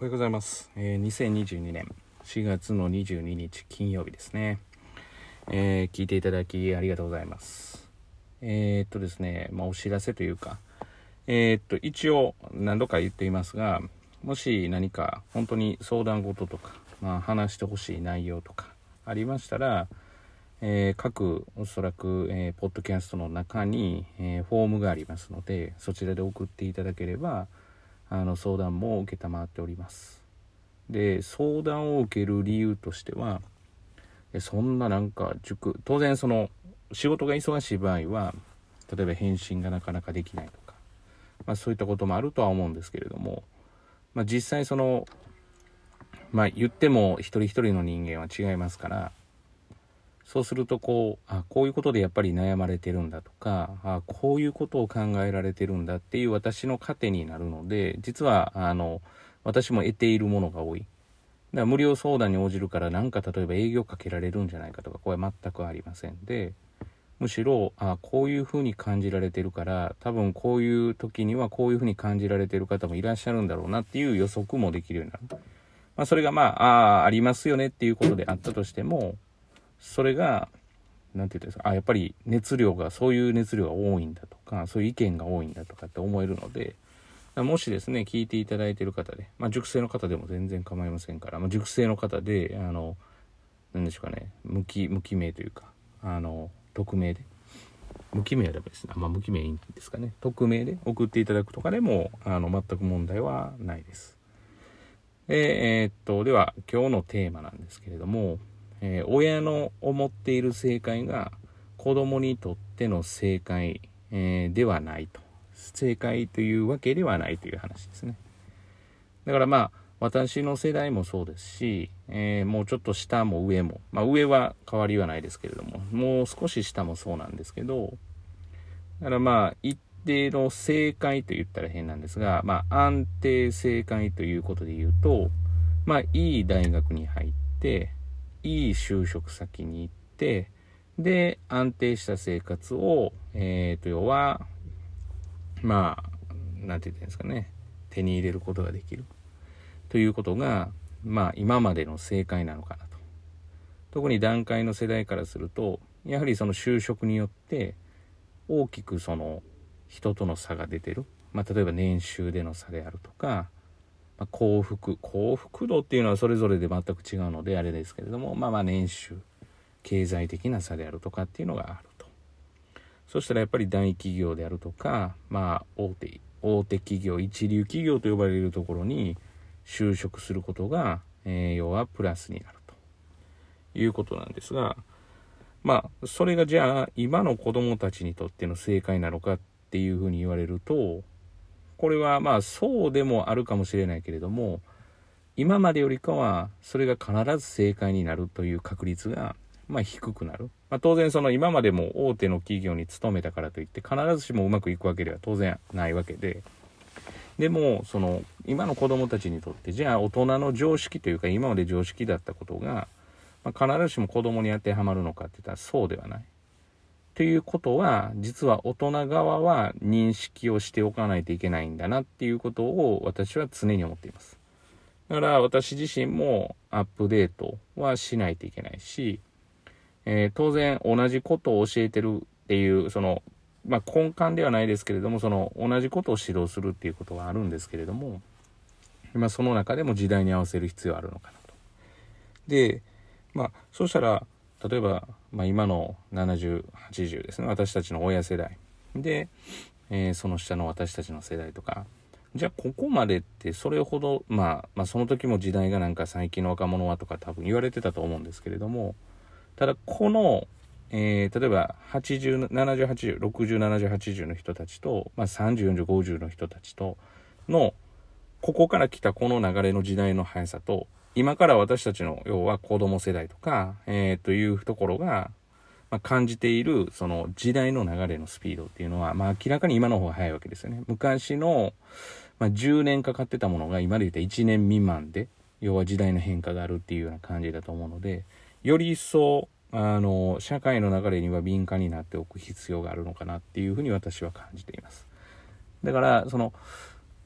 おはようございます。えー2022年4月の22日金曜日ですね。えー聞いていただきありがとうございます。えーっとですね、まあ、お知らせというか、えっと、一応何度か言っていますが、もし何か本当に相談事とか、まあ、話してほしい内容とかありましたら、えー各おそらく、えーポッドキャストの中に、えーフォームがありますのでそちらで送っていただければあの相談も承っております。で相談を受ける理由としてはそんななんか塾当然その仕事が忙しい場合は例えば返信がなかなかできないとか、まあ、そういったこともあるとは思うんですけれども、まあ、実際そのまあ言っても一人一人の人間は違いますからそうするとこうあこういうことでやっぱり悩まれてるんだとかあこういうことを考えられてるんだっていう私の糧になるので実はあの私も得ているものが多い。だから無料相談に応じるから何か例えば営業かけられるんじゃないかとかこれは全くありませんでむしろあこういうふうに感じられてるから多分こういう時にはこういうふうに感じられてる方もいらっしゃるんだろうなっていう予測もできるようになる、まあ、それがまああーありますよねっていうことであったとしてもそれが何て言うんですか？あやっぱり熱量がそういう熱量が多いんだとかそういう意見が多いんだとかって思えるのでもしですね聞いていただいている方で、まあ、熟成の方でも全然構いませんから、まあ、熟成の方であの何でしょうかね無記無記名というかあの匿名で無記名はダメですねまあ無記名いいんですかね匿名で送っていただくとかでもあの全く問題はないです。でえーっとでは今日のテーマなんですけれどもえー親の思っている正解が子供にとっての正解、えーではないと。正解というわけではないという話ですね。だからまあ私の世代もそうですし、えーもうちょっと下も上も、まあ、上は変わりはないですけれどももう少し下もそうなんですけどだからまあ一定の正解と言ったら変なんですが、まあ、安定正解ということで言うとまあいい大学に入っていい就職先に行ってで安定した生活をえー、と要はまあなんて言ってんですかね手に入れることができる。ということがまあ今までの正解なのかなと。特に段階の世代からするとやはりその就職によって大きくその人との差が出てる、まあ、例えば年収での差であるとかまあ、幸福幸福度っていうのはそれぞれで全く違うのであれですけれどもまあまあ年収経済的な差であるとかっていうのがあると。そしたらやっぱり大企業であるとかまあ大手大手企業一流企業と呼ばれるところに就職することが、えー要はプラスになると。いうことなんですがまあそれがじゃあ今の子供たちにとっての正解なのかっていうふうに言われるとこれはまあそうでもあるかもしれないけれども今までよりかはそれが必ず正解になるという確率がまあ低くなる、まあ、当然その今までも大手の企業に勤めたからといって必ずしもうまくいくわけでは当然ないわけででもその今の子供たちにとってじゃあ大人の常識というか今まで常識だったことが、まあ、必ずしも子供に当てはまるのかって言ったらそうではない。ということは実は大人側は認識をしておかないといけないんだなっていうことを私は常に思っています。だから私自身もアップデートはしないといけないし、えー当然同じことを教えてるっていうその、まあ、根幹ではないですけれどもその同じことを指導するっていうことはあるんですけれども、まあ、その中でも時代に合わせる必要あるのかなと。でまあそうしたら例えば、まあ、今の7080ですね。私たちの親世代。で、えーその下の私たちの世代とか。じゃあここまでってそれほど、まあ、まあその時も時代がなんか最近の若者はとか多分言われてたと思うんですけれども。ただこの、えー例えば807080607080の人たちと、まあ、304050の人たちとのここから来たこの流れの時代の速さと今から私たちの要は子供世代とか、えーというところが、まあ、感じているその時代の流れのスピードっていうのは、まあ、明らかに今の方が速いわけですよね。昔の、まあ、10年かかってたものが今で言った1年未満で要は時代の変化があるっていうような感じだと思うのでより一層あの社会の流れには敏感になっておく必要があるのかなっていうふうに私は感じています。だからその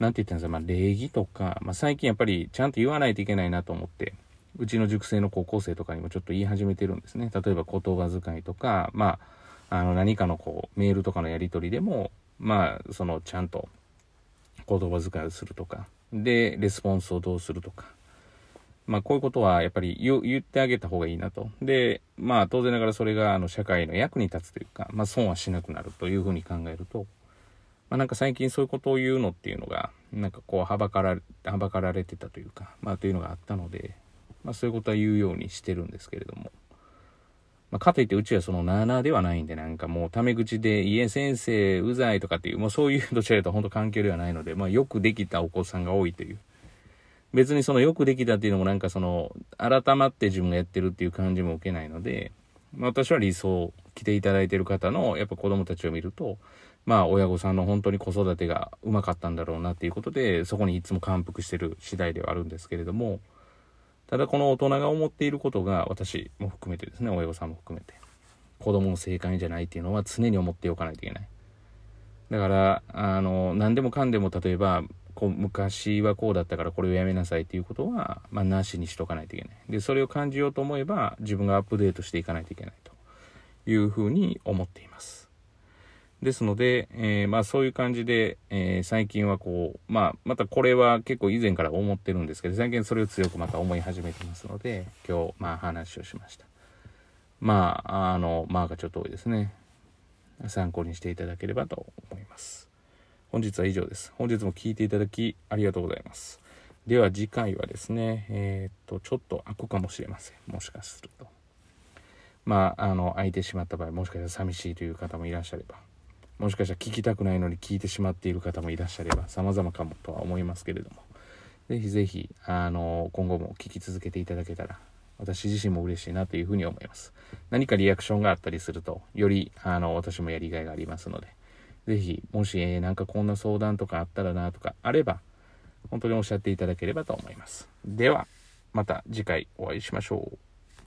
なんて言ったんですか、まあ、礼儀とか、まあ、最近やっぱりちゃんと言わないといけないなと思って、うちの塾生の高校生とかにもちょっと言い始めてるんですね。例えば言葉遣いとか、まあ、あの何かのこうメールとかのやり取りでも、まあ、そのちゃんと言葉遣いをするとか、で、レスポンスをどうするとか、まあ、こういうことはやっぱり言ってあげた方がいいなと。で、まあ、当然ながらそれがあの社会の役に立つというか、まあ、損はしなくなるというふうに考えると、まあ、なんか最近そういうことを言うのっていうのが、なんかこう、はばかられ、はばかられてたというか、まあ、というのがあったので、まあ、そういうことは言うようにしてるんですけれども、まあ、かといってうちはその7ではないんで、なんかもうタメ口で、家先生うざいとかっていう、もうそういうどちらかと本当関係ではないので、まあ、よくできたお子さんが多いという。別にそのよくできたっていうのもなんかその、改まって自分がやってるっていう感じも受けないので、まあ、私は理想、来ていただいてる方の、やっぱ子供たちを見ると、まあ、親御さんの本当に子育てがうまかったんだろうなっていうことで、そこにいつも感服してる次第ではあるんですけれども、ただこの大人が思っていることが、私も含めてですね、親御さんも含めて、子供の正解じゃないっていうのは常に思っておかないといけない。だから、あの、何でもかんでも例えば、こう昔はこうだったからこれをやめなさいっていうことは、まあ、なしにしとかないといけない。で、それを感じようと思えば、自分がアップデートしていかないといけないというふうに思っています。ですので、えー、まあそういう感じで、えー、最近はこう、まあまたこれは結構以前から思ってるんですけど、最近それを強くまた思い始めてますので、今日まあ話をしました。まあ、あの、まあがちょっと多いですね。参考にしていただければと思います。本日は以上です。本日も聴いていただきありがとうございます。では次回はですね、えー、っと、ちょっと開くかもしれません。もしかすると。まあ、あの、空いてしまった場合、もしかしたら寂しいという方もいらっしゃれば、もしかしたら聞きたくないのに聞いてしまっている方もいらっしゃれば様々かもとは思いますけれども。是非是非あの今後も聞き続けていただけたら私自身も嬉しいなというふうに思います。何かリアクションがあったりするとよりあの私もやりがいがありますので。是非もし、えー、なんかこんな相談とかあったらなとかあれば本当におっしゃっていただければと思います。ではまた次回お会いしましょう。